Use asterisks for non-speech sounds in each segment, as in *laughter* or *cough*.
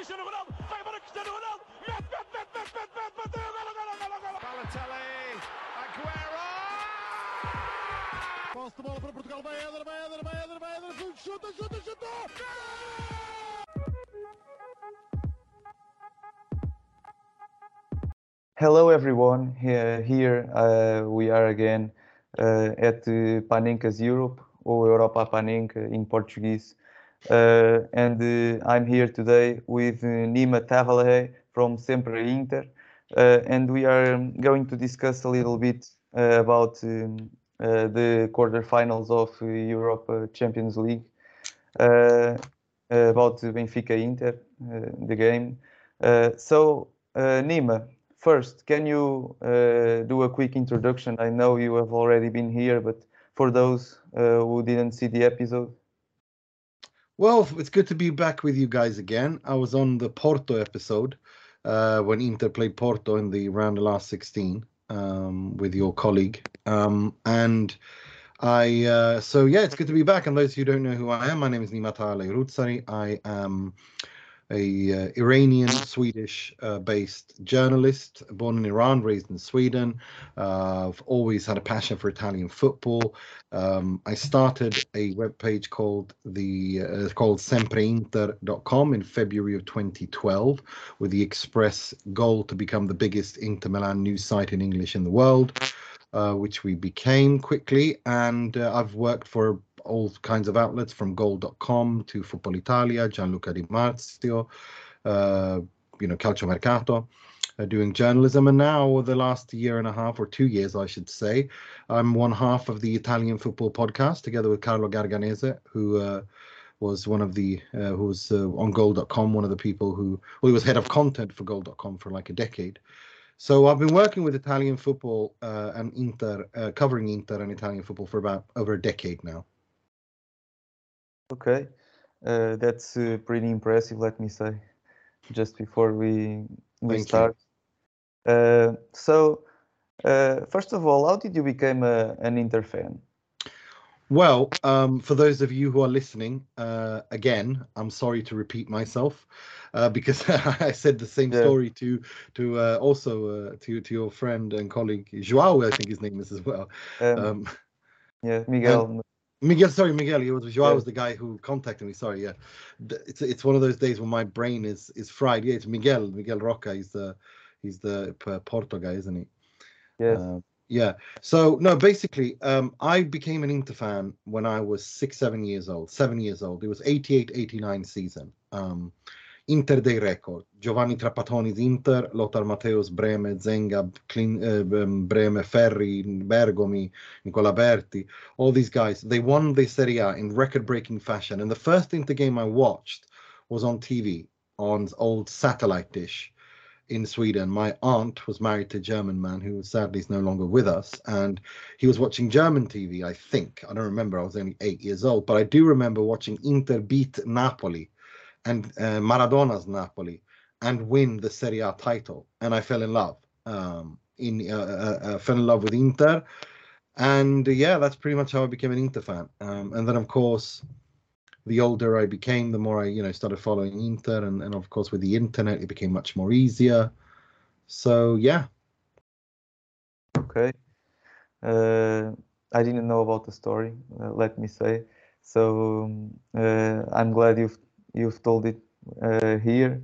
Cristiano Ronaldo, vai embora Cristiano Ronaldo, mete, mete, mete, mete, mete, mete, bateu, golo, golo, golo, golo. Balotelli, Aguero! Posse de bola para Portugal, vai Éder, vai Éder, vai Éder, vai Éder, chuta, chuta, chuta! Hello everyone, here, here uh, we are again uh, at Panenka's Europe, or Europa Panenka in Portuguese. Uh, and uh, I'm here today with uh, Nima Tavallaey from Sempre Inter. Uh, and we are going to discuss a little bit uh, about um, uh, the quarterfinals of Europe Champions League, about Benfica Inter, the game. So, Nima, first, can you do a quick introduction? I know you have already been here, but for those who didn't see the episode, Well, it's good to be back with you guys again. I was on the Porto episode uh, when Inter played Porto in the round of last 16 um, with your colleague. Um, and I, uh, so yeah, it's good to be back. And those who don't know who I am, my name is Nima Tavallaey Roodsari. I am a uh, Iranian Swedish uh, based journalist, born in Iran, raised in Sweden. Uh, I've always had a passion for Italian football. Um, I started a webpage called the uh, called sempreinter.com in February of 2012 with the express goal to become the biggest Inter Milan news site in English in the world. Uh, which we became quickly, and uh, I've worked for all kinds of outlets from goal.com to Football Italia, Gianluca Di Marzio, uh, you know, Calciomercato, uh, doing journalism. And now, the last year and a half, or two years, I should say, I'm one half of the Italian Football Podcast together with Carlo Garganese, who uh, was one of the, uh, who was uh, on goal.com, one of the people who, well, he was head of content for goal.com for like a decade. So I've been working with Italian football uh, and Inter, uh, covering Inter and Italian football for about over a decade now. Okay, uh, that's uh, pretty impressive, let me say, just before we, we Thank start. Uh, so, uh, first of all, how did you become a, an Inter fan? Well, um, for those of you who are listening, uh, again, I'm sorry to repeat myself uh, because *laughs* I said the same Yeah. story to to uh, also uh, to to your friend and colleague Joao, I think his name is as well. Um, Um, yeah, Miguel. Miguel, sorry, Miguel. It was Joao Yeah. was the guy who contacted me. Sorry, yeah. It's it's one of those days when my brain is is fried. Yeah, it's Miguel. Miguel Roca. He's the he's the Porto guy, isn't he? yes. Uh, yeah. So no, basically, um, I became an Inter fan when I was six, seven years old. Seven years old. It was 88, 89 season. Um, Inter dei record. Giovanni Trapattoni's Inter, Lothar Matthäus, Brehme, Zenga, Clin, uh, um, Brehme, Ferri, Bergomi, Nicola Berti, all these guys. They won the Serie A in record-breaking fashion. And the first Inter game I watched was on TV on old satellite dish in Sweden. My aunt was married to a German man who sadly is no longer with us, and he was watching German TV. I think I don't remember. I was only eight years old, but I do remember watching Inter beat Napoli and uh, Maradona's Napoli and win the Serie A title, and I fell in love. Um, in uh, uh, uh, fell in love with Inter, and uh, yeah, that's pretty much how I became an Inter fan. Um, and then of course the older I became, the more I, you know, started following Inter, and, and of course with the internet, it became much more easier. So yeah, Okay. Uh, I didn't know about the story, uh, let me say. So um, uh, I'm glad you've you've told it uh, here.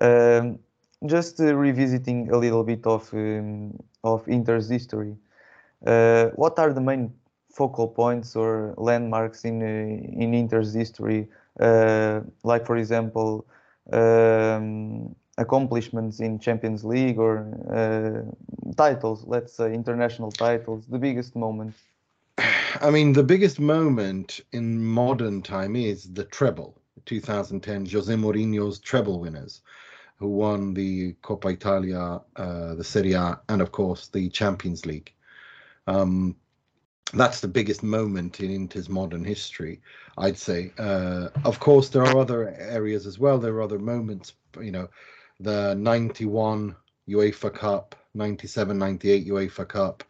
Um, just uh, revisiting a little bit of um, of Inter's history. Uh, what are the main focal points or landmarks in uh, in Inter's history? Uh, like for example, um, accomplishments in Champions League or uh, titles, let's say international titles, the biggest moment. *sighs* I mean, the biggest moment in modern time is the treble, 2010 Jose Mourinho's treble winners, who won the Coppa Italia, uh, the Serie A, and of course the Champions League. Um, that's the biggest moment in Inter's modern history, I'd say. Uh, of course, there are other areas as well. There are other moments, you know, the 91 UEFA Cup, 97 98 UEFA Cup,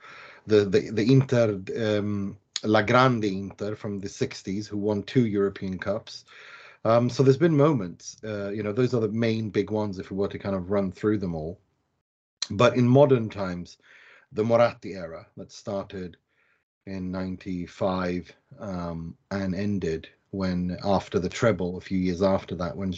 the, the, the Inter, um, La Grande Inter from the 60s, who won two European Cups. Um, so there's been moments, uh, you know, those are the main big ones if we were to kind of run through them all. But in modern times, the Moratti era that started in 95 um, and ended when after the treble a few years after that when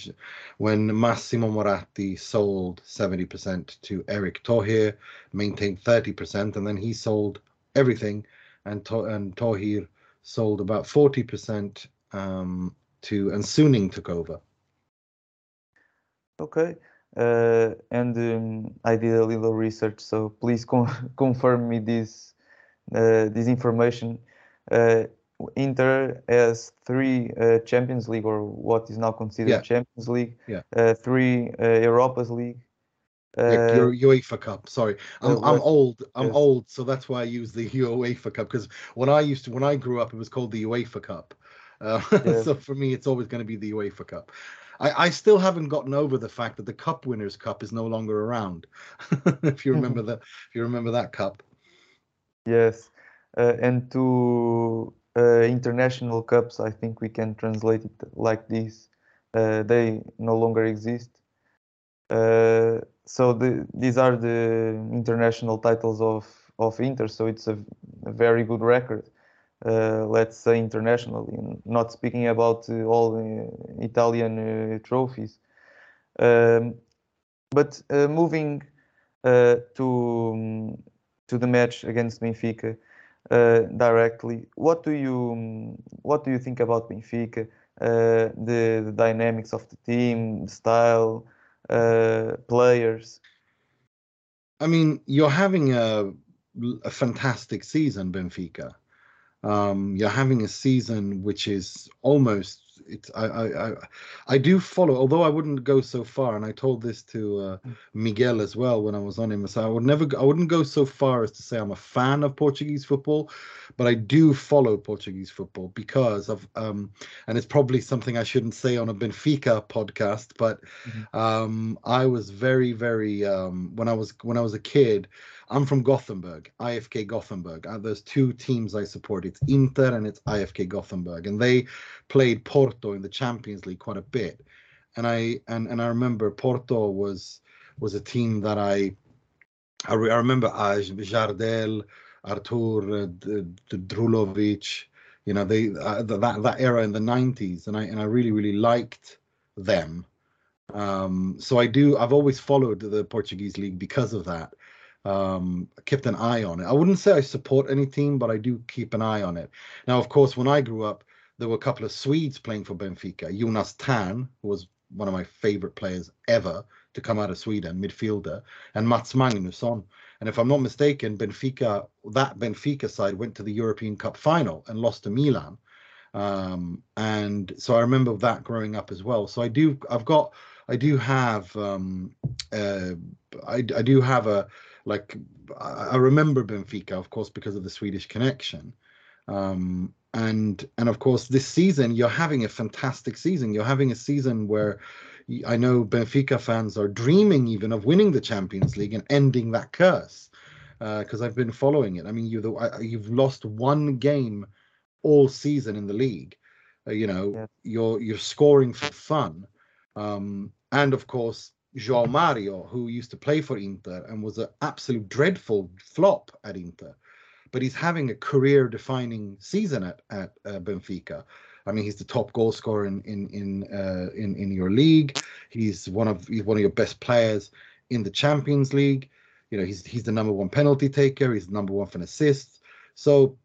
when Massimo Moratti sold 70% to Erick Thohir maintained 30% and then he sold everything and to- and Thohir sold about 40% um, to and Suning took over Okay. Uh, and um, I did a little research, so please con *laughs* confirm me this uh, this information. Uh, Inter has three uh, Champions League, or what is now considered Yeah. Champions League. Yeah. Uh, three uh, Europa's League. Yeah, Uh, UEFA Cup. Sorry, I'm I'm old. I'm yes. old, so that's why I use the *laughs* UEFA Cup because when I used to when I grew up, it was called the UEFA Cup. Uh, *laughs* Yeah. so for me, it's always going to be the UEFA Cup. I, I still haven't gotten over the fact that the Cup Winners' Cup is no longer around. *laughs* if you remember that, if you remember that cup. Yes, uh, and to uh, international cups, I think we can translate it like this. Uh, they no longer exist. Uh, so the, these are the international titles of, of Inter, so it's a, a very good record. Uh, let's say internationally, not speaking about uh, all the Italian uh, trophies. Um, but moving to um, to the match against Benfica directly. What do you um, what do you think about Benfica? Uh, the, the dynamics of the team, style, uh, players. I mean, you're having a, a fantastic season, Benfica. Um, you're having a season which is almost it's I, I I I do follow, although I wouldn't go so far, and I told this to uh, Miguel as well when I was on him. So I would never, I wouldn't go so far as to say I'm a fan of Portuguese football, but I do follow Portuguese football because of, um, and it's probably something I shouldn't say on a Benfica podcast, but um, I was very, very um, when I was when I was a kid. I'm from Gothenburg, IFK Gothenburg. Uh, there's two teams I support. It's Inter and it's IFK Gothenburg, and they played Porto in the Champions League quite a bit. And I and and I remember Porto was was a team that I I, re- I remember uh, Jardel, Artur uh, Drulovic. You know they uh, th- that that era in the 90s, and I and I really really liked them. Um, so I do. I've always followed the Portuguese league because of that um kept an eye on it. I wouldn't say i support any team but i do keep an eye on it. Now of course when i grew up there were a couple of swedes playing for benfica. Jonas Thern who was one of my favorite players ever to come out of sweden midfielder and mats magnusson. And if i'm not mistaken benfica that benfica side went to the european cup final and lost to milan. Um and so i remember that growing up as well. So i do i've got i do have um uh i, I do have a like I remember Benfica, of course, because of the Swedish connection. Um, and and of course, this season you're having a fantastic season. You're having a season where I know Benfica fans are dreaming even of winning the Champions League and ending that curse. Because I've been following it. I mean, you you've lost one game all season in the league. Uh, you know, Yeah. you're you're scoring for fun. Um, and of course, João Mario, who used to play for Inter and was an absolute dreadful flop at Inter, but he's having a career-defining season at at uh, Benfica. I mean, he's the top goal scorer in in in uh, in in your league. He's one of he's one of your best players in the Champions League. You know, he's he's the number one penalty taker. He's number one for assists. So,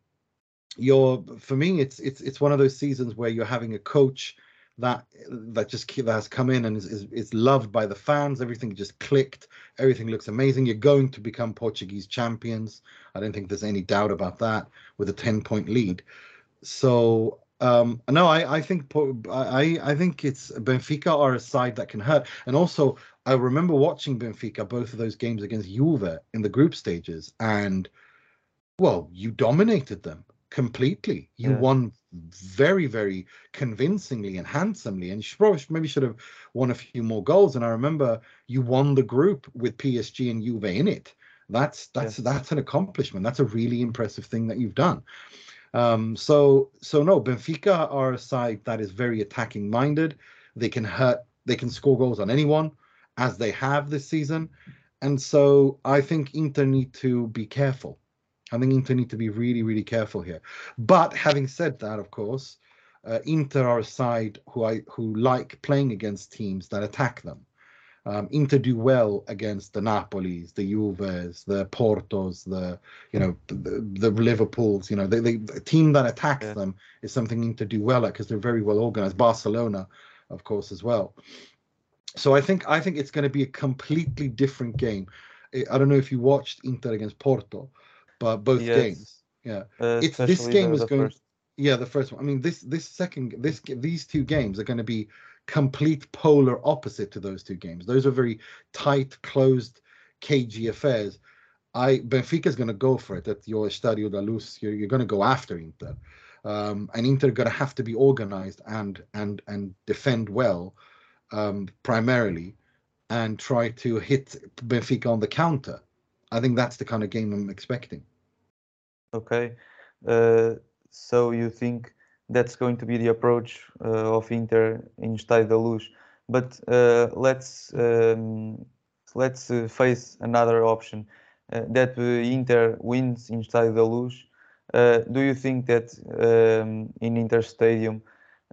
you're for me, it's it's it's one of those seasons where you're having a coach that that just that has come in and is, is, is loved by the fans. Everything just clicked. Everything looks amazing. You're going to become Portuguese champions. I don't think there's any doubt about that with a 10 point lead. So um no I I think I I think it's Benfica are a side that can hurt and also I remember watching Benfica both of those games against Juve in the group stages and well you dominated them completely you Yeah. won very very convincingly and handsomely and you should probably maybe should have won a few more goals and I remember you won the group with PSG and Juve in it that's that's Yes. that's an accomplishment that's a really impressive thing that you've done Um, so so no, Benfica are a side that is very attacking minded. They can hurt, they can score goals on anyone, as they have this season. And so I think Inter need to be careful. I think Inter need to be really, really careful here. But having said that, of course, uh, Inter are a side who I who like playing against teams that attack them. Um, Inter do well against the Napolis, the Juves, the Portos, the you know the, the Liverpools. You know, they, they, the team that attacks Yeah. them is something Inter do well at because they're very well organized. Barcelona, of course, as well. So I think I think it's going to be a completely different game. I I don't know if you watched Inter against Porto, but both Yes. games. Yeah, Uh, it's this game is going. first. Yeah, the first one. I mean, this this second this these two games are going to be complete polar opposite to those two games. Those are very tight, closed, cagey affairs. I Benfica's going to go for it at your Estadio da Luz. You're, you're going to go after Inter, um, and Inter going to have to be organized and and and defend well, um, primarily, and try to hit Benfica on the counter. I think that's the kind of game I'm expecting. Okay. Uh, so you think that's going to be the approach uh, of Inter in Estádio da Luz. But uh, let's um, let's uh, face another option uh, that uh, Inter wins in Estádio da Luz. Uh, do you think that um, in Inter Stadium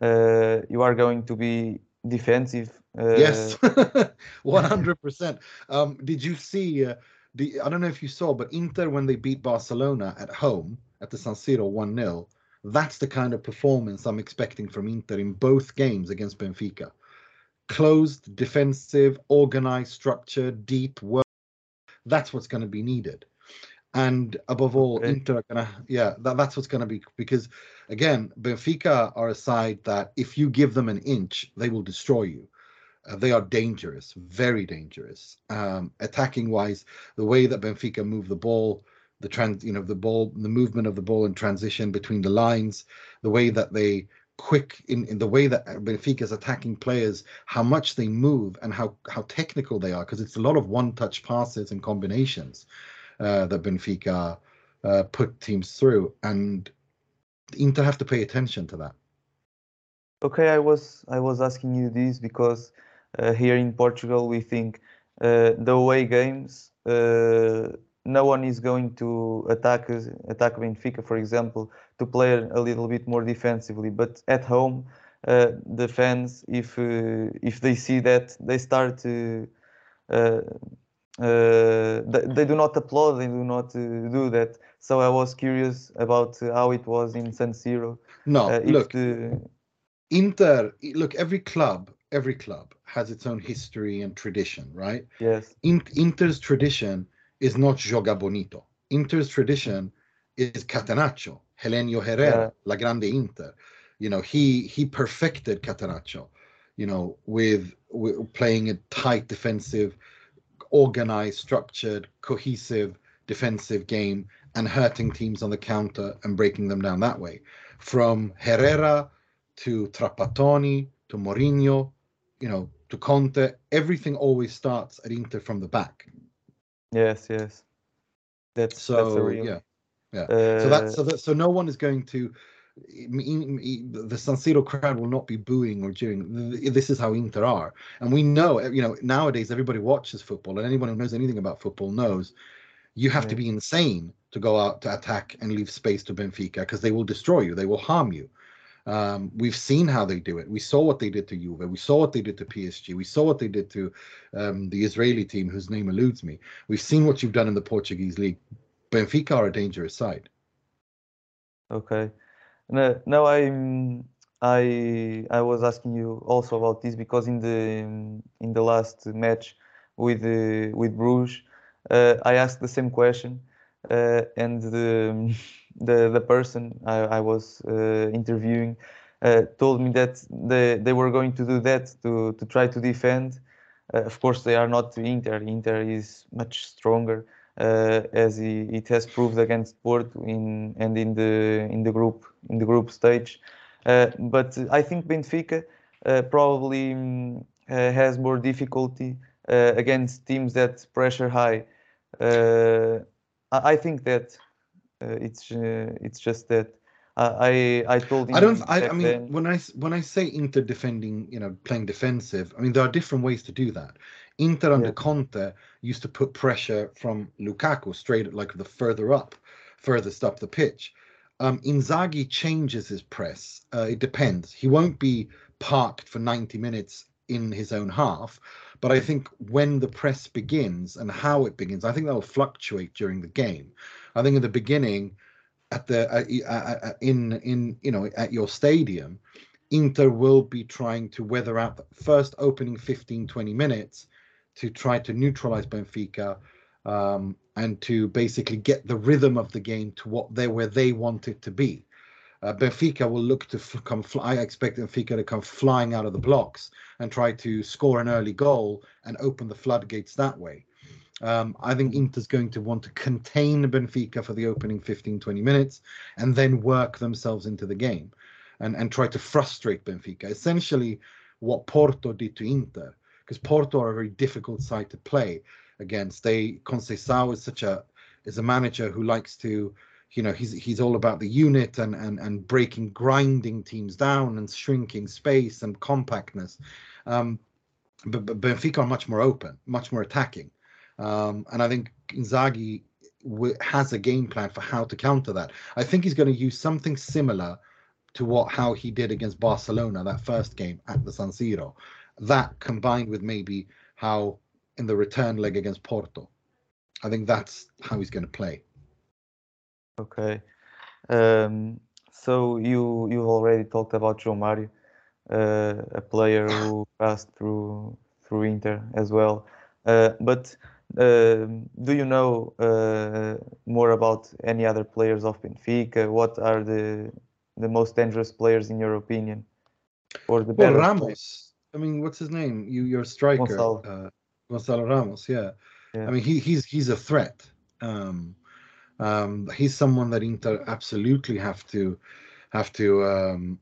uh, you are going to be defensive? Uh, Yes, *laughs* one hundred percent. Um, did you see? The I don't know if you saw, but Inter when they beat Barcelona at home at the San Siro one 0 that's the kind of performance I'm expecting from Inter in both games against Benfica. Closed, defensive, organized, structured, deep work. That's what's going to be needed. And above all, Okay. Inter are gonna yeah, that, that's what's gonna be because again, Benfica are a side that if you give them an inch, they will destroy you. Uh, they are dangerous, very dangerous. Um, attacking wise, the way that Benfica move the ball, the trans, you know, the ball, the movement of the ball in transition between the lines, the way that they quick in, in the way that Benfica's attacking players, how much they move and how how technical they are, because it's a lot of one-touch passes and combinations uh, that Benfica uh, put teams through, and Inter have to pay attention to that. Okay, I was I was asking you this because uh, here in Portugal we think uh, the away games uh, no one is going to attack attack Benfica, for example, to play a little bit more defensively. But at home, uh, the fans, if uh, if they see that, they start to. Uh, uh, they, they do not applaud, they do not uh, do that. So I was curious about uh, how it was in San Siro. No, Uh, look, the, Inter. Look, every club, every club has its own history and tradition, right? yes. In, Inter's tradition is not joga bonito. Inter's tradition is catenaccio. Helenio Herrera, Yeah. La Grande Inter. You know, he he perfected catenaccio. You know, with, with playing a tight defensive, organized, structured, cohesive defensive game and hurting teams on the counter and breaking them down that way. From Herrera to Trapattoni to Mourinho, you know, to Conte, everything always starts at Inter from the back. Yes, yes. That's that's So a real. yeah, yeah. Uh, so that's so that so no one is going to. The San Siro crowd will not be booing or cheering. This is how Inter are, and we know. You know, nowadays everybody watches football, and anyone who knows anything about football knows you have to be insane to go out to attack and leave space to Benfica because they will destroy you. They will harm you. Um, we've seen how they do it. We saw what they did to Juve. We saw what they did to PSG. We saw what they did to um, the Israeli team, whose name eludes me. We've seen what you've done in the Portuguese league. Benfica are a dangerous side. Okay. No, no, I'm I I was asking you also about this because in the in the last match with uh, with Bruges, uh, I asked the same question, uh, and the *laughs* the the person I, I was uh, interviewing uh, told me that they they were going to do that to to try to defend. Uh, of course, they are not Inter. Inter is much stronger uh, as he, it has proved against Porto in and in the in the group in the group stage. Uh, but I think Benfica uh, probably uh, has more difficulty against teams that pressure high. I, I think that it's uh, it's just that I I told him. I don't. I, I mean, then- when I when I say Inter defending, you know, playing defensive, I mean there are different ways to do that. Inter under Yeah. Conte used to put pressure from Lukaku straight at like the further up, furthest up the pitch. Um, Inzaghi changes his press. Uh, it depends. He won't be parked for 90 minutes in his own half, but I think when the press begins and how it begins, I think that will fluctuate during the game. I think in the beginning, at the uh, uh, uh, in in you know at your stadium, Inter will be trying to weather out the first opening 15 20 minutes to try to neutralize Benfica um, and to basically get the rhythm of the game to what they where they want it to be. Uh, Benfica will look to f- come. Fly, I expect Benfica to come flying out of the blocks and try to score an early goal and open the floodgates that way. Um, I think Inter's going to want to contain Benfica for the opening 15, 20 minutes and then work themselves into the game and, and try to frustrate Benfica. Essentially, what Porto did to Inter, because Porto are a very difficult side to play against. They Conceição is such a is a manager who likes to, you know, he's he's all about the unit and and and breaking, grinding teams down and shrinking space and compactness. Um, but, but Benfica are much more open, much more attacking. Um, and I think Inzaghi w- has a game plan for how to counter that. I think he's going to use something similar to what how he did against Barcelona that first game at the San Siro. That combined with maybe how in the return leg against Porto. I think that's how he's going to play. Okay. Um, so you you already talked about João Mário, uh, a player who *sighs* passed through through Inter as well. Uh, but do you know uh, more about any other players of Benfica? What are the the most dangerous players in your opinion, or the Well, Ramos. I mean, what's his name? You, your striker, Gonçalo. Uh, Gonzalo Ramos. Yeah. Yeah. I mean, he he's he's a threat. Um, um, he's someone that Inter absolutely have to have to um,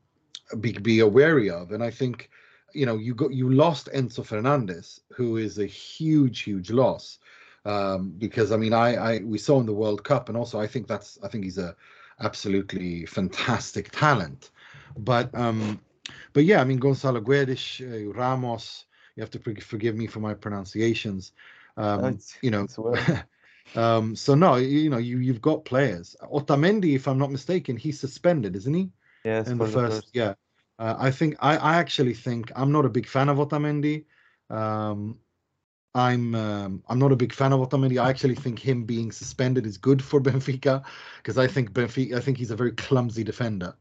be be wary of, and I think you know you got you lost Enzo Fernandez, who is a huge huge loss. Um, because I mean, I, I we saw in the World Cup, and also I think that's I think he's a absolutely fantastic talent. But um, but yeah, I mean Gonzalo Guedes, uh, Ramos. You have to forg- forgive me for my pronunciations. Um, you know, *laughs* um, so no, you, know, you you've got players. Otamendi, if I'm not mistaken, he's suspended, isn't he? yes In for the first, yeah. Uh, I think I, I actually think I'm not a big fan of Otamendi. Um, I'm um, I'm not a big fan of Otamendi. I actually think him being suspended is good for *laughs* Benfica because I think Benfica I think he's a very clumsy defender.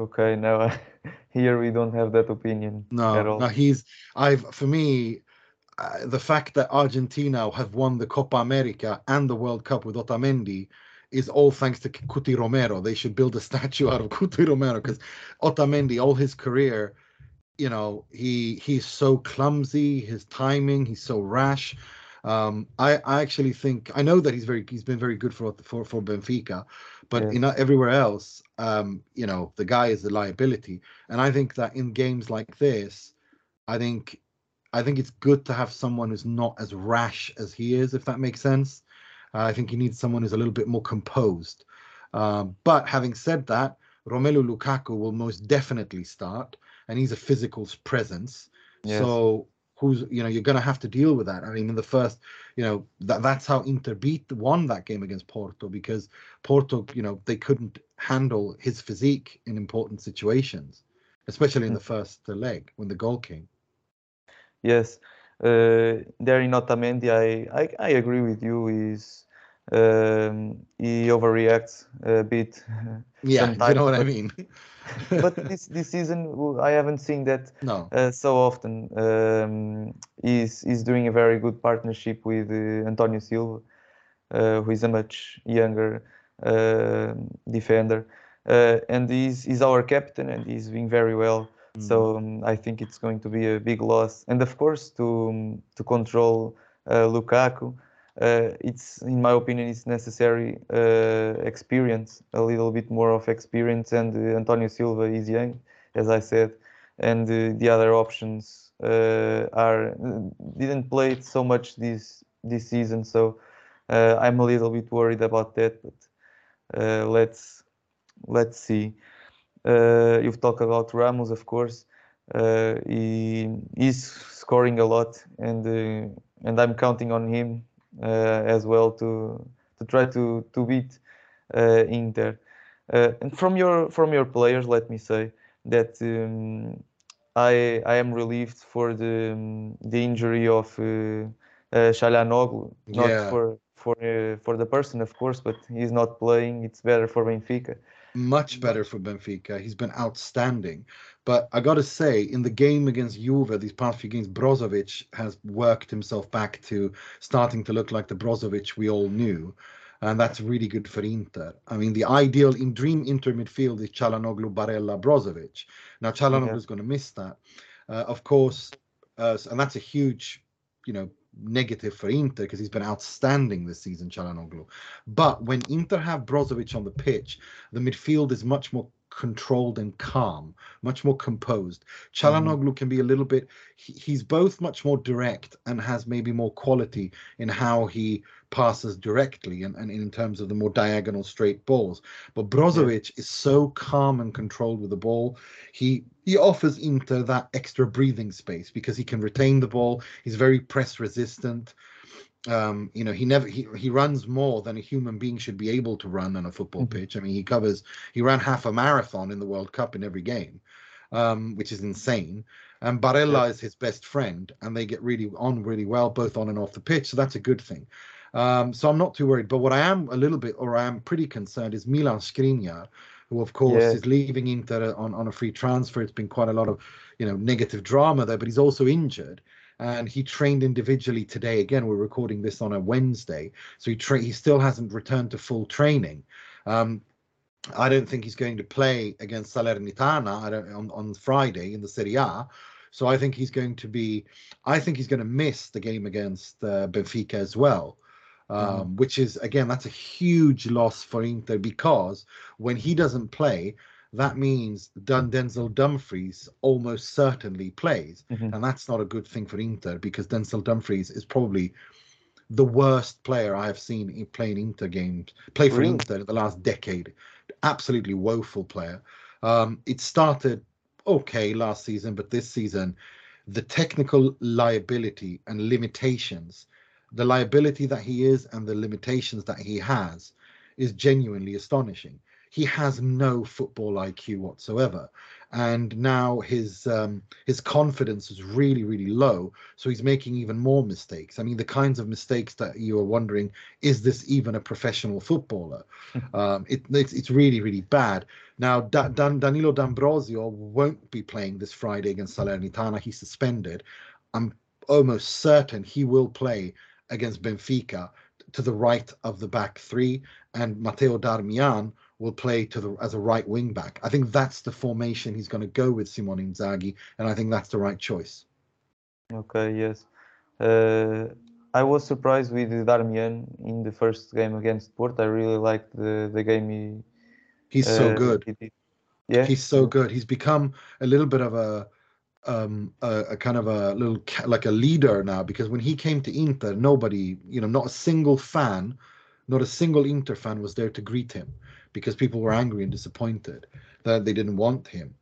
Okay, now *laughs* here we don't have that opinion at No, all. no, he's I've for me uh, the fact that Argentina have won the Copa America and the World Cup with Otamendi is all thanks to Cuti Romero. They should build a *laughs* statue out of Cuti Romero because Otamendi, all his career, you know, he he's so clumsy, his timing, he's so rash. Um, I, I actually think I know that he's very he's been very good for for for Benfica, but Yeah. you know everywhere else, um, you know, the guy is a liability, and I think that in games like this, I think I think it's good to have someone who's not as rash as he is, if that makes sense. Uh, I think he needs someone who's a little bit more composed. Um, but having said that, Romelu Lukaku will most definitely start, and he's a physical presence. Yes. So who's you know you're going to have to deal with that. I mean, in the first, you know that that's how Inter beat won that game against Porto because Porto, you know, they couldn't handle his physique in important situations, especially in the first leg when the goal came. Yes, uh, there in Otamendi, I, I, I agree with you. Is um, he overreacts a bit, *laughs* Yeah, you know what I mean. *laughs* but this this season I haven't seen that no, uh, so often. Um, he's he's doing a very good partnership with uh, Antonio Silva, uh, who is a much younger uh, defender, uh, and he's he's our captain and he's doing very well. So um, I think it's going to be a big loss, and of course to um, to control uh, Lukaku, it's in my opinion it's necessary uh, experience, a little bit more of experience, and uh, Antonio Silva is young, as I said, and uh, the other options uh, are didn't play so much this this season, so uh, I'm a little bit worried about that, but uh, let's let's see. Uh, you've talked about Ramos, of course. Uh, he is scoring a lot, and uh, and I'm counting on him uh, as well to to try to to beat uh, Inter. Uh, and from your from your players, let me say that um, I I am relieved for the um, the injury of uh, uh, not Yeah. for for uh, for the person, of course, but he's not playing. It's better for Benfica. Much better for Benfica. He's been outstanding. But I got to say, in the game against Juve, these past few games, Brozovic has worked himself back to starting to look like the Brozovic we all knew. And that's really good for Inter. I mean, the ideal in dream Inter midfield is Çalhanoğlu, Barella, Brozovic. Now, Çalhanoğlu Yeah. is going to miss that. Uh, of course, uh, and that's a huge, you know, negative for Inter because he's been outstanding this season, Çalhanoğlu. But when Inter have Brozovic on the pitch, the midfield is much more controlled and calm, much more composed. Mm-hmm. Çalhanoğlu can be a little bit, he, he's both much more direct and has maybe more quality in how he passes directly and, and in terms of the more diagonal straight balls. But Brozovic is so calm and controlled with the ball. He he offers Inter that extra breathing space because he can retain the ball. He's very press resistant um, you know, he never he, he runs more than a human being should be able to run on a football Mhm. pitch. I mean, he covers he ran half a marathon in the World Cup in every game, um, which is insane. And Barella is his best friend, and they get really on really well, both on and off the pitch. So that's a good thing. Um, so I'm not too worried. But what I am a little bit, or I am pretty concerned, is Milan Skriniar, who of course Yeah. is leaving Inter on, on a free transfer. It's been quite a lot of, you know, negative drama there, but he's also injured and he trained individually today. Again, we're recording this on a Wednesday, so he tra- he still hasn't returned to full training. Um, I don't think he's going to play against Salernitana on on Friday in the Serie A. So I think he's going to be. I think he's going to miss the game against uh, Benfica as well. Um, Which is again, that's a huge loss for Inter because when he doesn't play, that means Dun Denzel Dumfries almost certainly plays, Mhm. and that's not a good thing for Inter because Denzel Dumfries is probably the worst player I have seen in playing Inter games, play for Really? Inter in the last decade. Absolutely woeful player. Um, it started okay last season, but this season, the technical liability and limitations, the liability that he is and the limitations that he has, is genuinely astonishing. He has no football IQ whatsoever, and now his um, his confidence is really really low. So he's making even more mistakes. I mean, the kinds of mistakes that you are wondering: is this even a professional footballer? *laughs* um, it, it's it's really really bad. Now da- Dan- Danilo D'Ambrosio won't be playing this Friday against Salernitana. He's suspended. I'm almost certain he will play against Benfica to the right of the back three, and Matteo Darmian will play to the as a right wing back. I think that's the formation he's going to go with Simone Inzaghi, and I think that's the right choice. Okay, yes. Uh, I was surprised with Darmian in the first game against Porto. I really liked the, the game he, He's so uh, good. he. Yeah, He's so good. He's become a little bit of a um a, a kind of a little like a leader now because when he came to Inter, nobody, you know, not a single fan, not a single Inter fan was there to greet him because people were angry and disappointed that they didn't want him.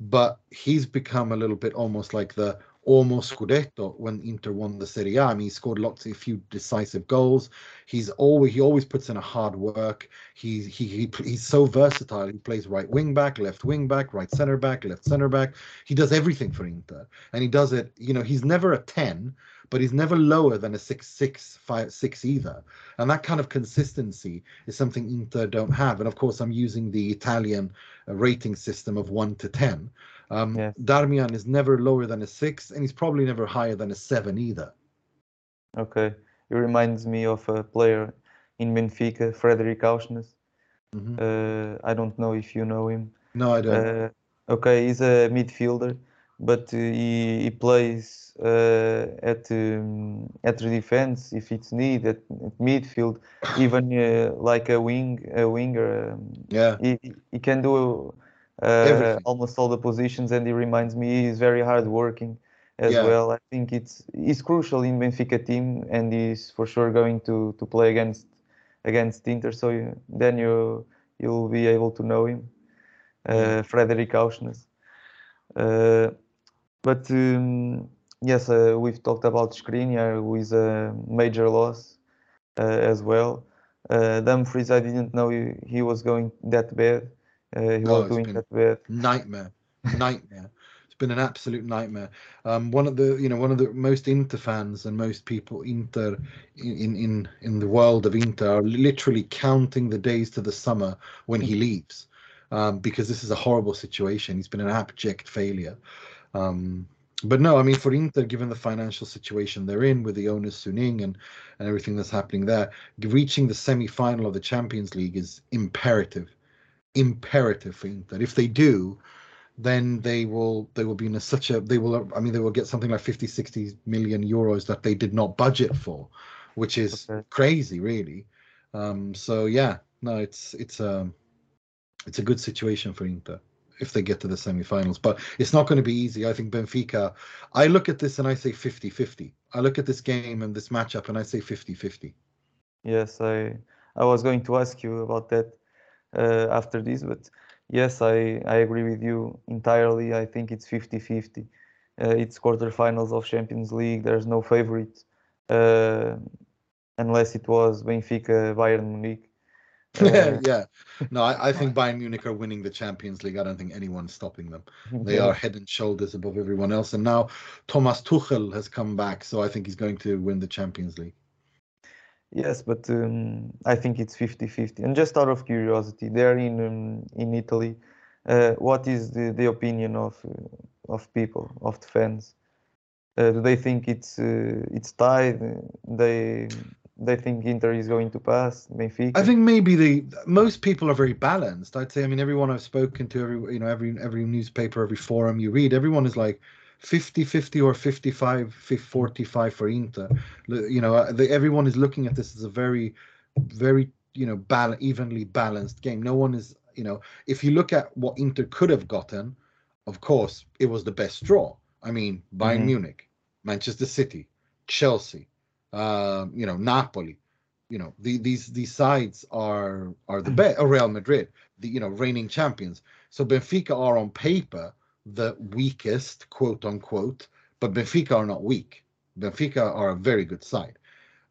But he's become a little bit almost like the almost Scudetto when Inter won the Serie A. I mean, he scored lots, a few decisive goals. He's always he always puts in a hard work. He's he, he he's so versatile. He plays right wing back, left wing back, right center back, left center back. He does everything for Inter, and he does it. You know, he's never a ten, but he's never lower than a six six five six either. And that kind of consistency is something Inter don't have. And of course, I'm using the Italian uh, rating system of one to ten. Um, Yes. Darmian is never lower than a six, and he's probably never higher than a seven either. okay. It reminds me of a player in Benfica, Fredrik Aursnes. Mhm. Uh, I don't know if you know him. No, I don't. Uh, okay, he's a midfielder, but uh, he, he plays uh, at um, at the defense if it's needed, at midfield, even uh, like a wing a winger. Um, yeah, he, he- he can do uh, almost all the positions, and he reminds me he's very hard working as Yeah. well. I think it's he's crucial in Benfica team, and he's for sure going to to play against against Inter. So you, then you you'll be able to know him, uh, Fredrik Aursnes. Uh, but um, yes, uh, we've talked about Skriniar, who is a major loss uh, as well. Uh, Dumfries, I didn't know he, he was going that bad. Uh, he Oh, was it's doing that bad. nightmare *laughs* nightmare it's been an absolute nightmare um one of the you know one of the most inter fans and most people inter in in in the world of inter are literally counting the days to the summer when he leaves um because this is a horrible situation he's been an abject failure um but no, I mean for Inter, given the financial situation they're in with the owners Suning and and everything that's happening there, reaching the semi-final of the Champions League is imperative imperative for Inter. If they do, then they will they will be in a, such a they will I mean they will get something like 50 60 million euros that they did not budget for, which is Okay. crazy really. Um so yeah, no it's it's um it's a good situation for Inter if they get to the semi-finals but it's not going to be easy i think benfica i look at this and i say 50-50 i look at this game and this matchup and i say 50-50 Yes, I I was going to ask you about that uh, after this, but yes, I, I agree with you entirely. I think it's 50-50. Uh, it's quarterfinals of Champions League. There's no favorite uh, unless it was Benfica, Bayern Munich. *laughs* Yeah no I, I think *laughs* bayern munich are winning the champions league. I don't think anyone's stopping them. They are head and shoulders above everyone else. And now thomas tuchel has come back so i think he's going to win the champions league. Yes, but um, I think it's 50-50. And just out of curiosity, there in um, in Italy, uh, what is the, the opinion of uh, of people, of the fans? Uh, do they think it's uh, it's tied? They they think Inter is going to pass Benfica? I think maybe the most people are very balanced. I'd say. I mean, everyone I've spoken to, every you know, every every newspaper, every forum you read, everyone is like 50-50 or 55 45 for Inter. You know, uh, they, everyone is looking at this as a very, very you know, bal- evenly balanced game. No one is, you know, if you look at what Inter could have gotten, of course, it was the best draw. I mean, Bayern Mhm. Munich, Manchester City, Chelsea, um, you know, Napoli. You know the, these these sides are are the best or Real Madrid the you know reigning champions. So Benfica are on paper the weakest quote unquote but Benfica are not weak. Benfica are a very good side.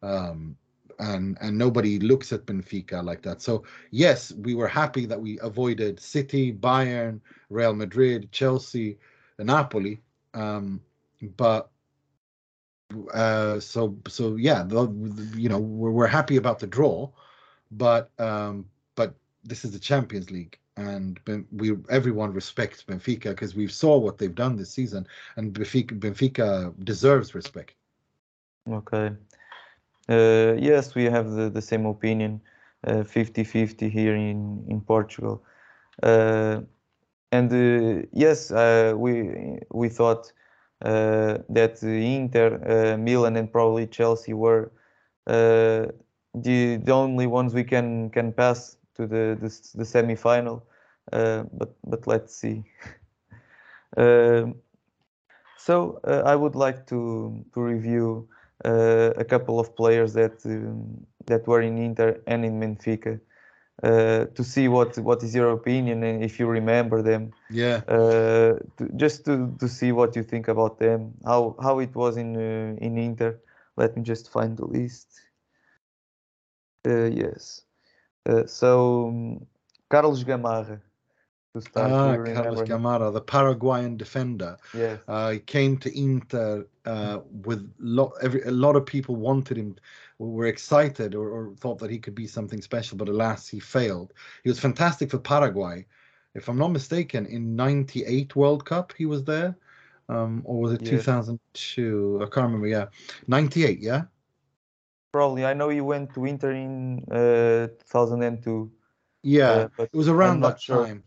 Um and and nobody looks at Benfica like that. So yes we were happy that we avoided City Bayern Real Madrid Chelsea and Napoli. Um but uh so so yeah the, you know we're, we're happy about the draw but um but this is the champions league and we everyone respects benfica because we saw what they've done this season and benfica benfica deserves respect Okay. Uh, yes, we have the, the same opinion, uh, 50-50 here in, in Portugal. Uh, and uh, yes, uh, we we thought uh, that Inter, uh, Milan, and probably Chelsea were uh, the the only ones we can can pass to the the, the semi-final. Uh, but but let's see. *laughs* Um so uh, I would like to to review uh, a couple of players that um, that were in Inter and in Benfica uh, to see what what is your opinion and if you remember them. Yeah. Uh, to, just to, to see what you think about them how how it was in uh, in Inter. Let me just find the list. Uh, yes. Uh, so um, Carlos Gamarra to start ah carlos gamarra the paraguayan defender. Yes. Uh, he came to Inter uh, with lot every a lot of people wanted him, were excited or, or thought that he could be something special, but alas, he failed. He was fantastic for Paraguay, if I'm not mistaken. In '98 World Cup, he was there, um, or was it Yes. 2002? I can't remember. Yeah, '98. Yeah, probably I know he went to Inter in uh, 2002 yeah. uh, but It was around that sure. time.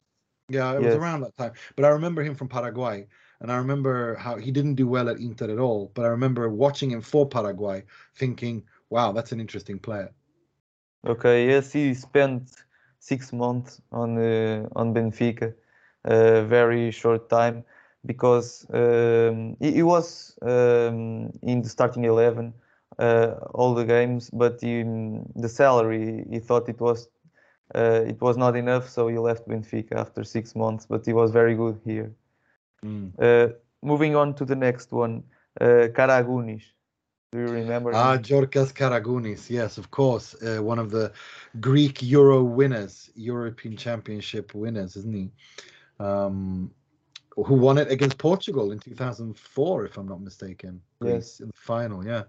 Yeah, it was around that time. But I remember him from Paraguay, and I remember how he didn't do well at Inter at all. But I remember watching him for Paraguay, thinking, "Wow, that's an interesting player." Okay, yes, he spent six months on uh, on Benfica, a very short time, because um, he, he was um, in the starting eleven uh, all the games, but he, the salary he thought it was uh, it was not enough, so he left Benfica after six months. But he was very good here. Mm. Uh, moving on to the next one, uh, Karagounis. Do you remember? Ah, him? Georgios Karagounis, yes, of course, uh, one of the Greek Euro winners, European Championship winners, isn't he? Um, who won it against Portugal in 2004, if I'm not mistaken. Yes. Greece in the final, yeah.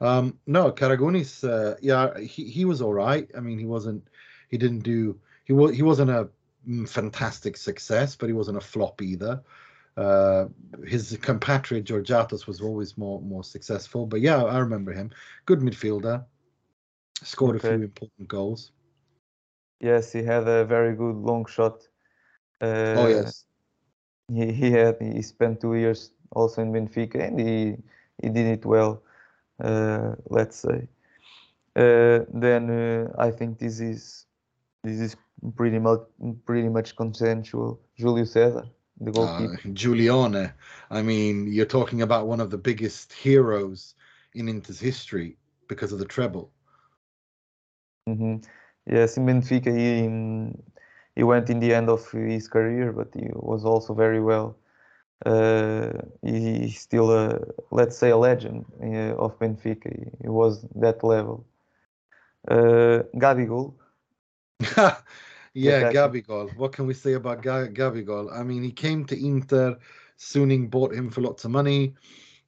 Um, no, Karagounis, uh, yeah, he, he was all right. I mean, he wasn't, he didn't do, he was, he wasn't a mm, fantastic success, but he wasn't a flop either. Uh, his compatriot Georgatos was always more more successful, but yeah, I remember him. Good midfielder, scored a few important goals. Yes, he had a very good long shot. Uh, oh yes, he, he had he spent two years also in Benfica and he he did it well uh, let's say uh, then uh, I think this is this is pretty much pretty much consensual Julio Cesar the uh, Giulione. I mean, you're talking about one of the biggest heroes in Inter's history because of the treble. hmm yes in Benfica he um, he went in the end of his career but he was also very well. Uh, he, he's still a let's say a legend uh, of Benfica. He, he was that level. Uh, Gabigol *laughs* yeah. Gabigol. What can we say about Ga- Gabigol? I mean, he came to Inter. Suning bought him for lots of money.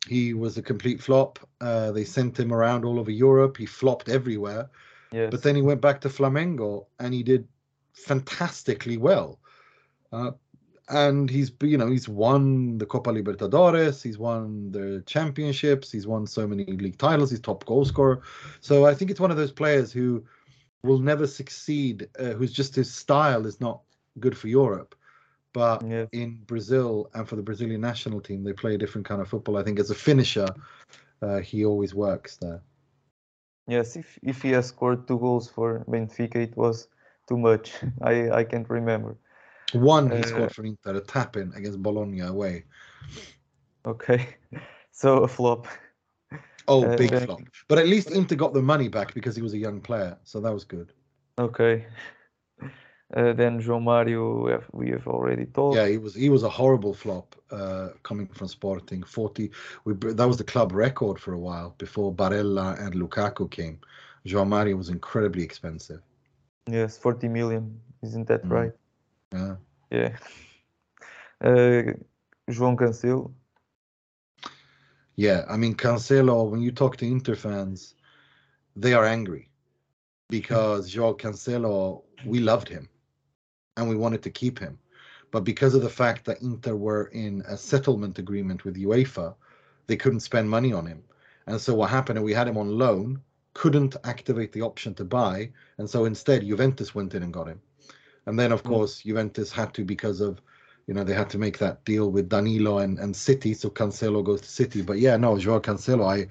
He was a complete flop. Uh, they sent him around all over Europe. He flopped everywhere. yes But then he went back to Flamengo and he did fantastically well. Uh, and he's you know he's won the Copa Libertadores, he's won the championships, he's won so many league titles, he's top goal scorer. So I think it's one of those players who will never succeed, uh, who's just his style is not good for Europe. But yes in Brazil and for the Brazilian national team, they play a different kind of football. I think as a finisher, uh, he always works there. yes if if he has scored two goals for Benfica it was too much *laughs* I I can't remember One he Uh, scored for Inter, a tap in against Bologna away. okay *laughs* so a flop Oh, Uh, big flop. But at least Inter got the money back because he was a young player, so that was good. Okay. *laughs* Uh, then João Mario, we have, we have already told. Yeah, he was he was a horrible flop uh, coming from Sporting. Forty, we that was the club record for a while before Barella and Lukaku came. João Mario was incredibly expensive. Yes, 40 million. Isn't that Mm. right? Yeah. Yeah. *laughs* Uh, João Cancelo. Yeah, I mean Cancelo. When you talk to Inter fans, they are angry because Joao Cancelo. We loved him, and we wanted to keep him, but because of the fact that Inter were in a settlement agreement with UEFA, they couldn't spend money on him, and so what happened? Is we had him on loan, couldn't activate the option to buy, and so instead Juventus went in and got him, and then of Mm. course Juventus had to because of you know, they had to make that deal with Danilo and, and City, so Cancelo goes to City. But yeah, no, Joao Cancelo, I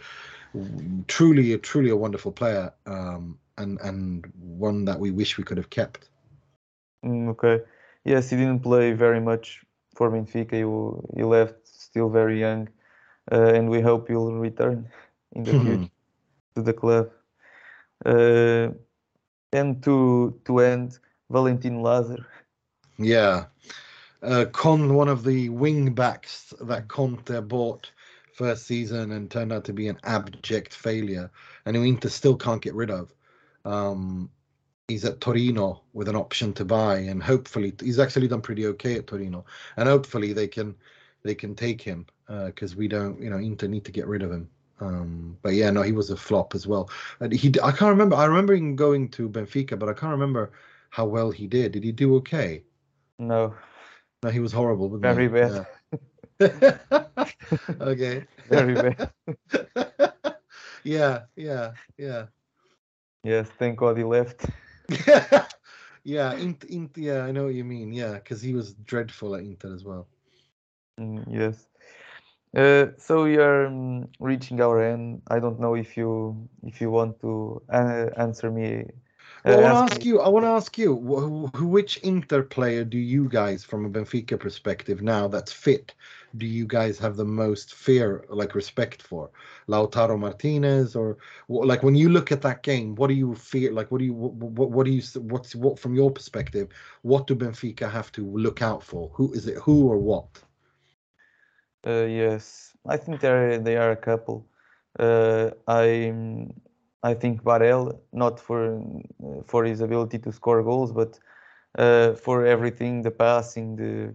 truly, truly a wonderful player, um, and and one that we wish we could have kept. Mm, okay. Yes, he didn't play very much for Benfica. He, he left still very young. Uh, and we hope he'll return in the future *laughs* to the club. Uh, and to to end, Valentin Lazar. Yeah, uh, Con, one of the wing backs that Conte bought first season and turned out to be an abject failure, and who Inter still can't get rid of. Um, he's at Torino with an option to buy, and hopefully he's actually done pretty okay at Torino, and hopefully they can they can take him because we don't, you know, Inter need to get rid of him. Um, but yeah, no, he was a flop as well. And he, I can't remember. I remember him going to Benfica, but I can't remember how well he did. Did he do okay? No, No, he was horrible. very he? bad. Yeah. *laughs* *laughs* okay. Very bad. *laughs* yeah, yeah, yeah. Yes, thank God he left. yeah, Int, Int, yeah, I know what you mean. Yeah, because he was dreadful at Inter as well. Mm, yes. Uh, so we are um, reaching our end. I don't know if you if you want to uh, answer me. Well, I want to ask you. I want to ask you. wh- wh- Which Inter player do you guys, from a Benfica perspective, now that's fit, do you guys have the most fear, like respect for? Lautaro Martinez, or like when you look at that game, what do you fear? Like, what do you, what, what do you, what's what from your perspective? What do Benfica have to look out for? Who is it? Who or what? Uh, yes, I think there they are a couple. Uh, I I think Varel, not for for his ability to score goals, but uh, for everything, the passing, the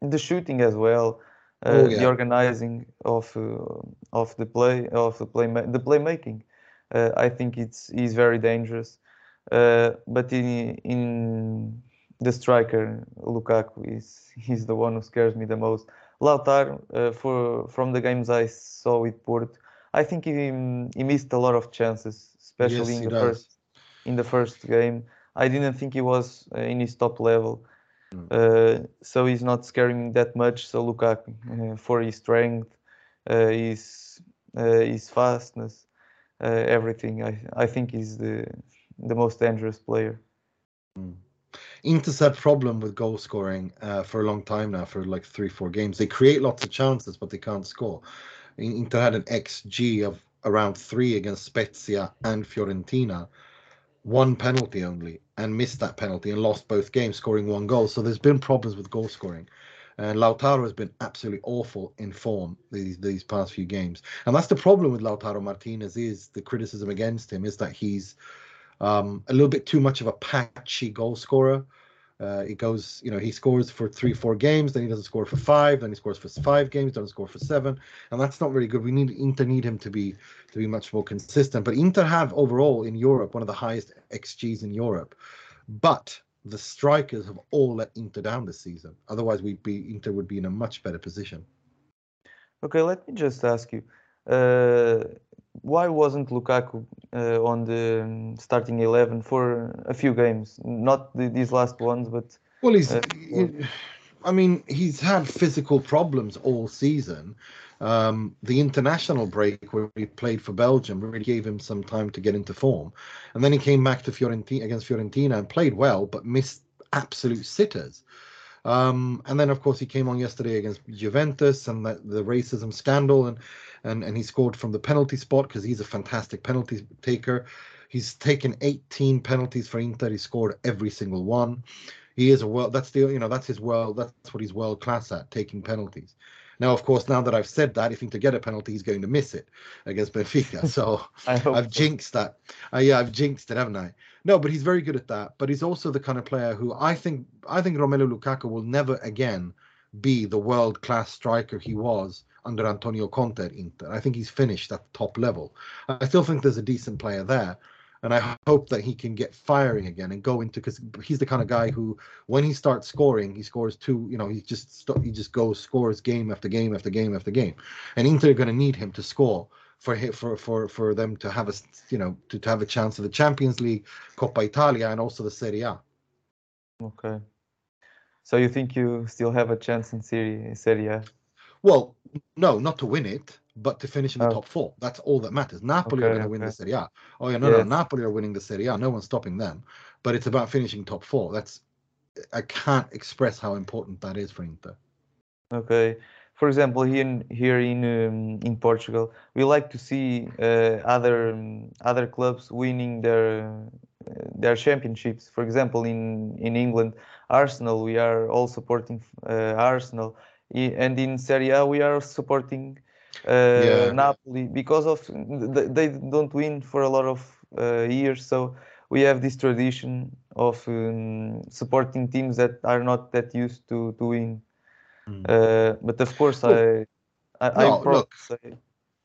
the shooting as well, uh, Oh, the organizing of uh, of the play of the play the playmaking. Uh, I think it's he's very dangerous. Uh, but in in the striker Lukaku is he's the one who scares me the most. Lautaro, uh, for from the games I saw with Porto, I think he he missed a lot of chances, especially Yes, in the does. first in the first game. I didn't think he was uh, in his top level, Mm. uh, so he's not scaring me that much. So Lukaku, uh, for his strength, uh, his uh, his fastness, uh, everything, I I think he's the the most dangerous player. Inter's had problem with goal scoring uh, for a long time now, for like three, four games. They create lots of chances, but they can't score. In- Inter had an XG of around three against Spezia and Fiorentina, one penalty only, and missed that penalty and lost both games, scoring one goal. So there's been problems with goal scoring. And Lautaro has been absolutely awful in form these these past few games, and that's the problem with Lautaro Martinez. Is the criticism against him is that he's um, a little bit too much of a patchy goal scorer. Uh, it goes, you know, he scores for three, four games, then he doesn't score for five, then he scores for five games, doesn't score for seven, and that's not really good. We need Inter need him to be to be much more consistent. But Inter have overall in Europe one of the highest xGs in Europe, but the strikers have all let Inter down this season. Otherwise, we'd be Inter would be in a much better position. Okay, let me just ask you, uh, why wasn't Lukaku uh, on the um, starting eleven for a few games? Not the, these last ones, but Well, he's. Uh, he- I mean, he's had physical problems all season. Um, the international break where he played for Belgium really gave him some time to get into form, and then he came back to Fiorentina against Fiorentina and played well, but missed absolute sitters. Um, and then, of course, he came on yesterday against Juventus and the, the racism scandal, and and and he scored from the penalty spot because he's a fantastic penalty taker. He's taken 18 penalties for Inter. He scored every single one. He is a world. That's the you know that's his world. That's what he's world class at taking penalties. Now, of course, now that I've said that, if Inter get a penalty, he's going to miss it against Benfica. So *laughs* I've so. jinxed that. Uh, yeah, I've jinxed it, haven't I? No, but he's very good at that. But he's also the kind of player who I think I think Romelu Lukaku will never again be the world class striker he was under Antonio Conte at Inter. I think he's finished at the top level. I still think there's a decent player there. And I hope that he can get firing again and go into because he's the kind of guy who, when he starts scoring, he scores two. You know, he just st- he just goes scores game after game after game after game, and Inter are going to need him to score for for for for them to have a you know to, to have a chance of the Champions League, Coppa Italia, and also the Serie A. Okay. So you think you still have a chance in Serie Serie A? Well, no, not to win it, but to finish in the Oh. top four. That's all that matters. Napoli are going to win the okay. Serie A. Oh yeah, no, no, Napoli are winning the Serie A. No one's stopping them. But it's about finishing top four. That's I can't express how important that is for Inter. Okay. For example, here in, here in um, in Portugal, we like to see uh, other um, other clubs winning their uh, their championships. For example, in in England, Arsenal, we are all supporting uh, Arsenal, and in Serie A, we are supporting uh, Yeah. Napoli because of th- they don't win for a lot of uh, years. So we have this tradition of um, supporting teams that are not that used to to win. Uh, but of course, I, I, no, I look. say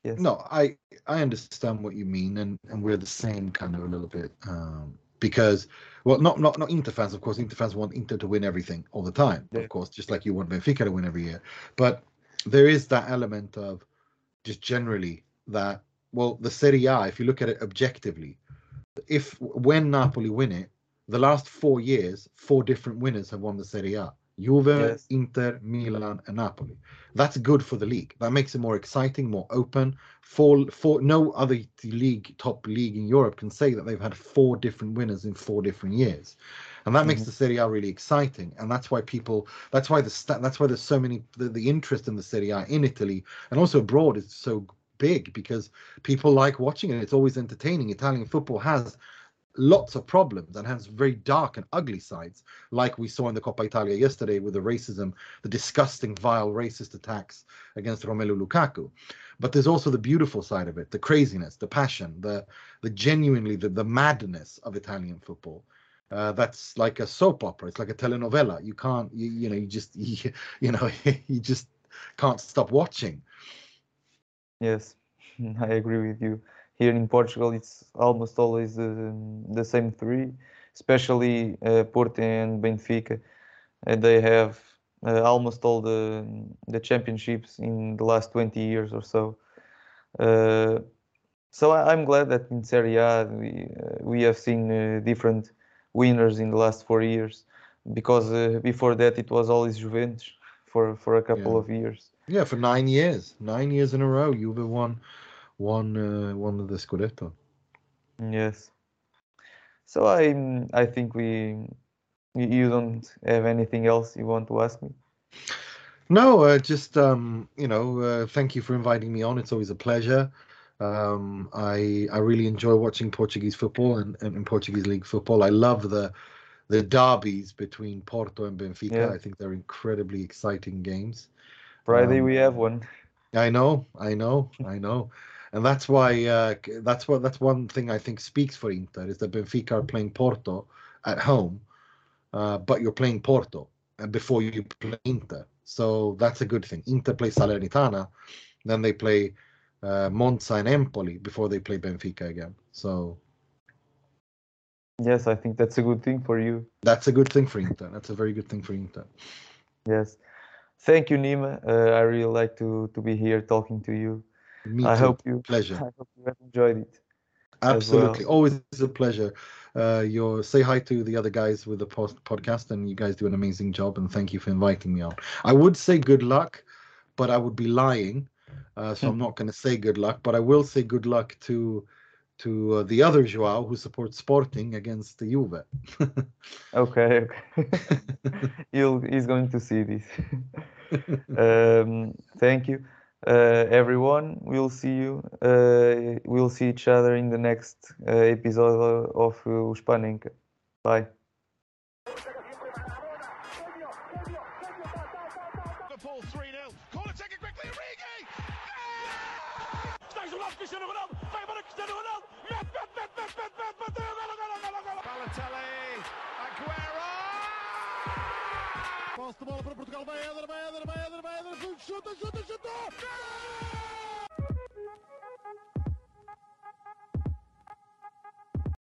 yes. No, I I understand what you mean, and and we're the same kind of a little bit um, because well, not not not Inter fans, of course. Inter fans want Inter to win everything all the time, Yeah. of course, just like you want Benfica to win every year. But there is that element of just generally that well, the Serie A, if you look at it objectively, if when Napoli win it, the last four years, four different winners have won the Serie A. Juve, Yes. Inter, Milan, and Napoli. That's good for the league. That makes it more exciting, more open. Four, four, no other league, top league in Europe can say that they've had four different winners in four different years, and that makes Mhm. the Serie A really exciting. And that's why people, that's why the that's why there's so many the, the interest in the Serie A in Italy and also abroad is so big because people like watching it. It's always entertaining. Italian football has lots of problems and has very dark and ugly sides, like we saw in the Coppa Italia yesterday with the racism, the disgusting, vile racist attacks against Romelu Lukaku. But there's also the beautiful side of it, the craziness, the passion, the the genuinely the, the madness of Italian football. Uh, that's like a soap opera. It's like a telenovela. You can't, you, you know, you just, *laughs* you, you know, *laughs* you just can't stop watching. Yes, *laughs* I agree with you. Here in Portugal, it's almost always the same three, especially uh, Porto and Benfica. Uh, they have uh, almost all the the championships in the last 20 years or so. Uh, so I, I'm glad that in Serie A we uh, we have seen uh, different winners in the last four years, because uh, before that it was always Juventus for for a couple Yeah. of years. Yeah, for nine years, nine years in a row, Juve won, won, uh, won the Scudetto. Yes. So I I think we you don't have anything else you want to ask me? No, uh, just um, you know, uh, thank you for inviting me on. It's always a pleasure. Um, I I really enjoy watching Portuguese football and, and, and Portuguese league football. I love the the derbies between Porto and Benfica. Yeah. I think they're incredibly exciting games. Friday Um, we have one. I know, I know, I know, and that's why uh, that's what that's one thing I think speaks for Inter is that Benfica are playing Porto at home, uh, but you're playing Porto and before you play Inter, so that's a good thing. Inter play Salernitana, then they play uh, Monza and Empoli before they play Benfica again. So Yes, I think that's a good thing for you. that's a good thing for Inter. That's a very good thing for Inter. Yes. Thank you, Nima. Uh, I really like to to be here talking to you. Me I too. hope you Pleasure. I hope you have enjoyed it. well. Absolutely, always a pleasure. Uh, you say hi to the other guys with the post podcast, and you guys do an amazing job. And thank you for inviting me on. I would say good luck, but I would be lying, uh, so I'm *laughs* not going to say good luck. But I will say good luck to to uh, the other Joao who supports Sporting against the Juve. *laughs* Okay, okay. *laughs* He'll he's going to see this. um, thank you, uh, everyone. We'll see you. Uh, we'll see each other in the next uh, episode of uh, Os Panenka. Bye. Portugal. Vai Éder, vai Éder, vai Éder, vai Éder. Chuta, chuta, chuta. Gol!